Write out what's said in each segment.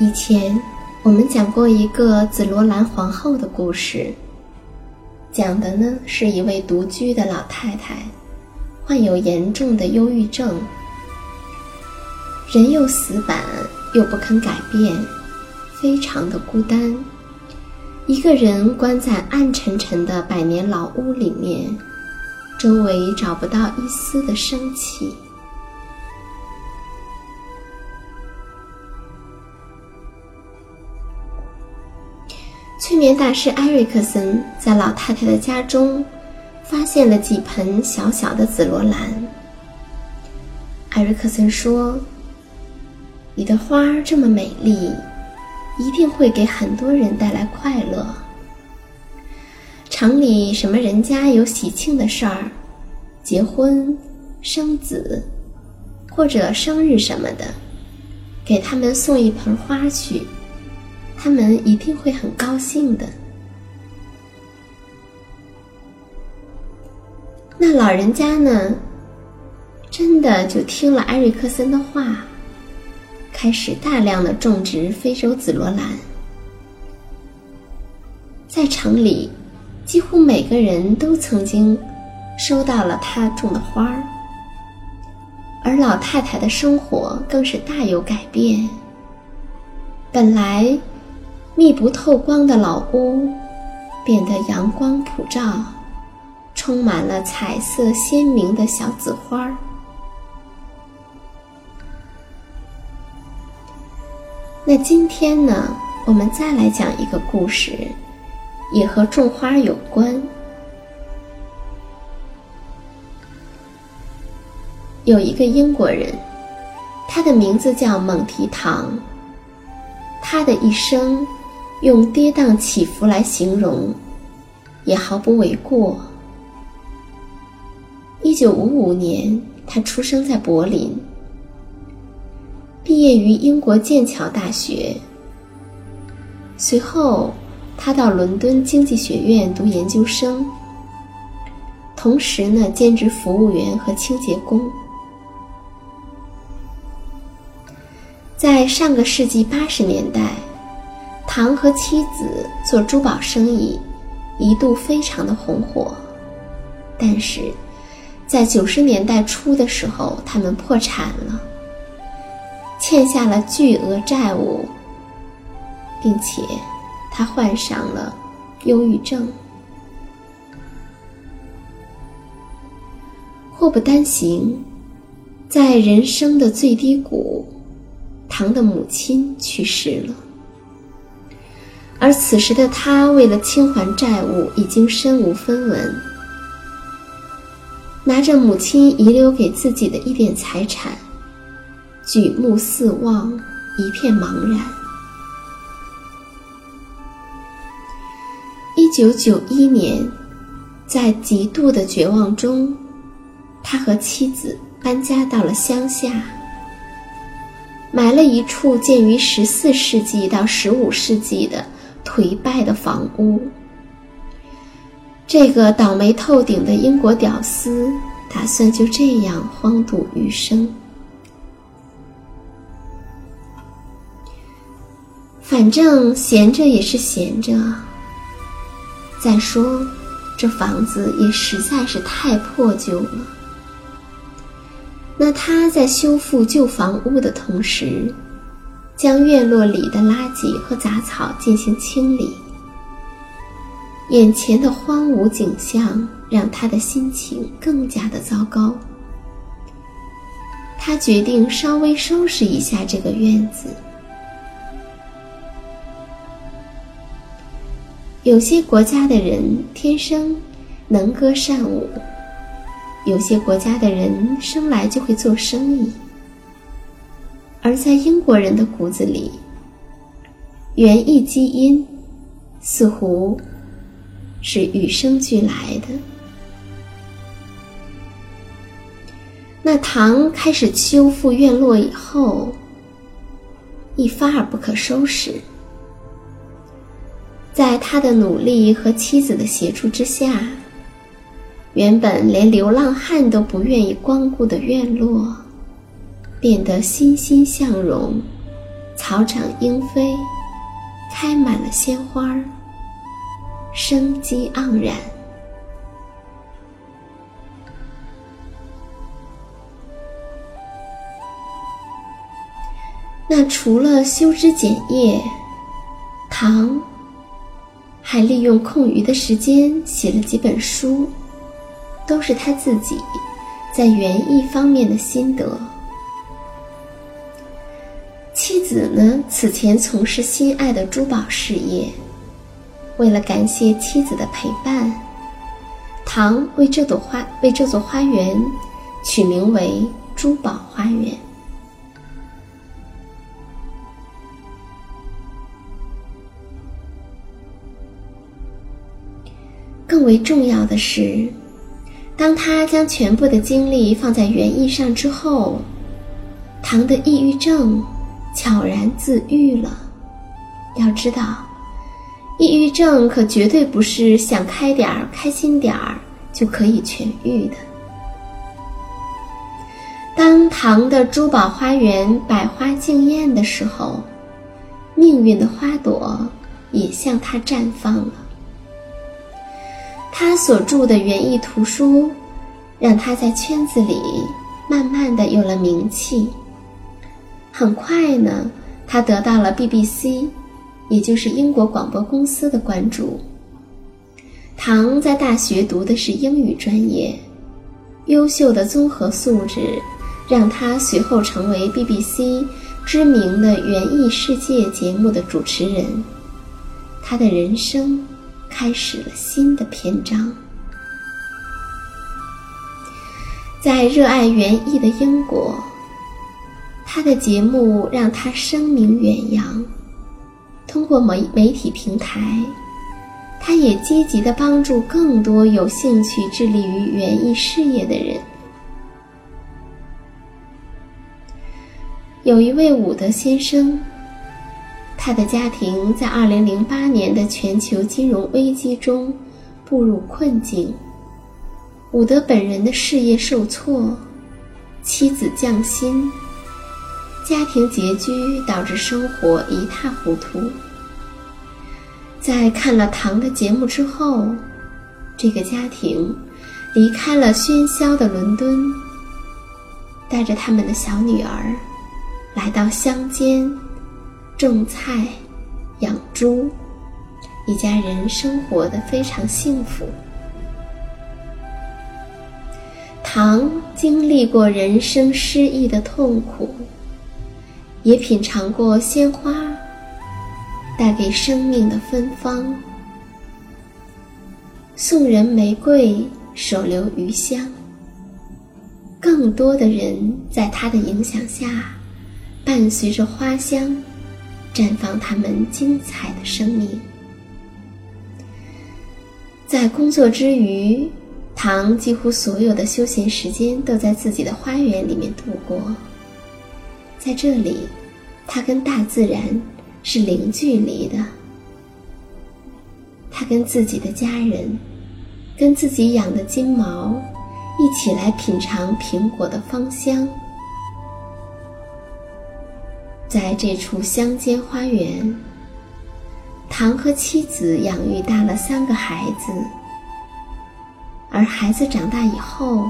以前我们讲过一个紫罗兰皇后的故事，讲的呢是一位独居的老太太，患有严重的忧郁症，人又死板又不肯改变，非常的孤单，一个人关在暗沉沉的百年老屋里面，周围找不到一丝的生气。催眠大师艾瑞克森在老太太的家中发现了几盆小小的紫罗兰。艾瑞克森说：“你的花这么美丽，一定会给很多人带来快乐。城里什么人家有喜庆的事儿，结婚、生子，或者生日什么的，给他们送一盆花去。”他们一定会很高兴的。那老人家呢？真的就听了埃瑞克森的话，开始大量的种植非洲紫罗兰。在城里，几乎每个人都曾经收到了他种的花儿，而老太太的生活更是大有改变。本来。密不透光的老屋，变得阳光普照，充满了彩色鲜明的小紫花。那今天呢，我们再来讲一个故事，也和种花有关。有一个英国人，他的名字叫蒙提唐，他的一生。用跌宕起伏来形容，也毫不为过。一九五五年，他出生在柏林，毕业于英国剑桥大学。随后，他到伦敦经济学院读研究生，同时呢兼职服务员和清洁工。在上个世纪八十年代。唐和妻子做珠宝生意，一度非常的红火，但是，在九十年代初的时候，他们破产了，欠下了巨额债务，并且他患上了忧郁症。祸不单行，在人生的最低谷，唐的母亲去世了。而此时的他，为了清还债务，已经身无分文，拿着母亲遗留给自己的一点财产，举目四望，一片茫然。一九九一年，在极度的绝望中。他和妻子搬家到了乡下，买了一处建于十四世纪到十五世纪的颓败的房屋。这个倒霉透顶的英国屌丝打算就这样荒度余生。反正闲着也是闲着。再说，这房子也实在是太破旧了。那他在修复旧房屋的同时，将院落里的垃圾和杂草进行清理。眼前的荒芜景象让他的心情更加的糟糕。他决定稍微收拾一下这个院子。有些国家的人天生能歌善舞。有些国家的人生来就会做生意，而在英国人的骨子里，园艺基因似乎是与生俱来的。那唐开始修复院落以后，一发而不可收拾。在他的努力和妻子的协助之下。原本连流浪汉都不愿意光顾的院落，变得欣欣向荣，草长莺飞，开满了鲜花儿，生机盎然。那除了修枝剪叶，唐还利用空余的时间写了几本书。都是他自己在园艺方面的心得。子呢，此前从事心爱的珠宝事业，为了感谢妻子的陪伴，唐为这朵花为这座花园取名为“珠宝花园”。更为重要的是。当他将全部的精力放在园艺上之后，唐的抑郁症悄然自愈了。要知道，抑郁症可绝对不是想开点儿、开心点儿就可以痊愈的。当唐的珠宝花园百花竞艳的时候，命运的花朵也向他绽放了。他所著的园艺图书，让他在圈子里慢慢的有了名气。很快呢，他得到了 BBC，也就是英国广播公司的关注。唐在大学读的是英语专业，优秀的综合素质让他随后成为 BBC 知名的园艺世界节目的主持人。他的人生。开始了新的篇章。在热爱园艺的英国，他的节目让他声名远扬。通过媒媒体平台，他也积极的帮助更多有兴趣致力于园艺事业的人。有一位伍德先生。他的家庭在2008年的全球金融危机中步入困境，伍德本人的事业受挫，妻子降薪，家庭拮据，导致生活一塌糊涂。在看了唐的节目之后，这个家庭离开了喧嚣的伦敦，带着他们的小女儿来到乡间种菜、养猪，一家人生活的非常幸福。唐经历过人生失意的痛苦，也品尝过鲜花带给生命的芬芳。送人玫瑰，手留余香。更多的人在他的影响下，伴随着花香，绽放他们精彩的生命。在工作之余，唐几乎所有的休闲时间都在自己的花园里面度过。在这里，他跟大自然是零距离的。他跟自己的家人，跟自己养的金毛，一起来品尝苹果的芳香。在这处乡间花园，唐和妻子养育大了三个孩子。而孩子长大以后，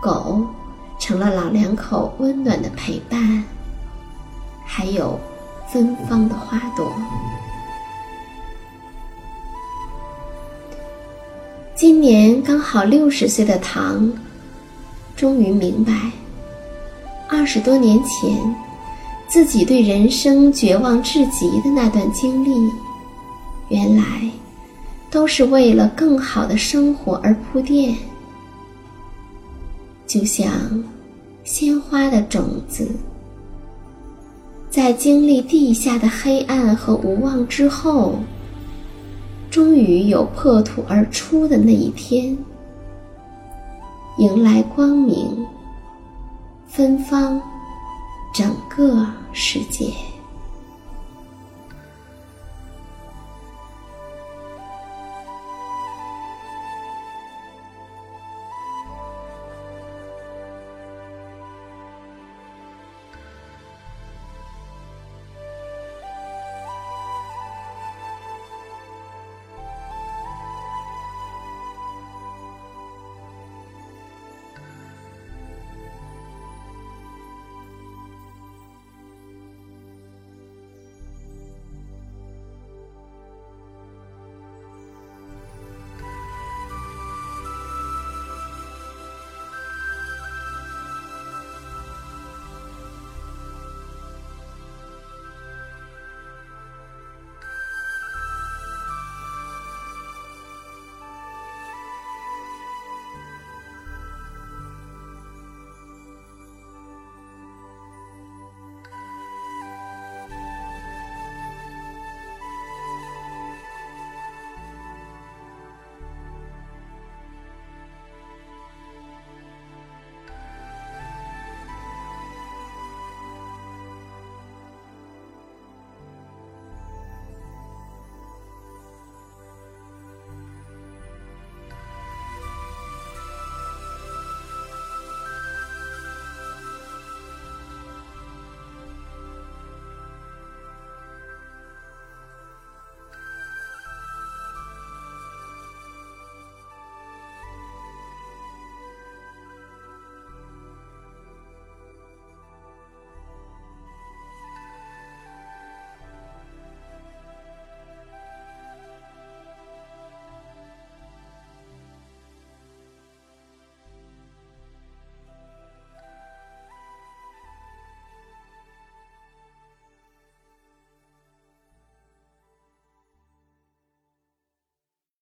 狗成了老两口温暖的陪伴，还有芬芳的花朵。今年刚好六十岁的唐，终于明白，二十多年前自己对人生绝望至极的那段经历，原来都是为了更好的生活而铺垫。就像鲜花的种子，在经历地下的黑暗和无望之后。终于有破土而出的那一天，迎来光明，芬芳整个世界。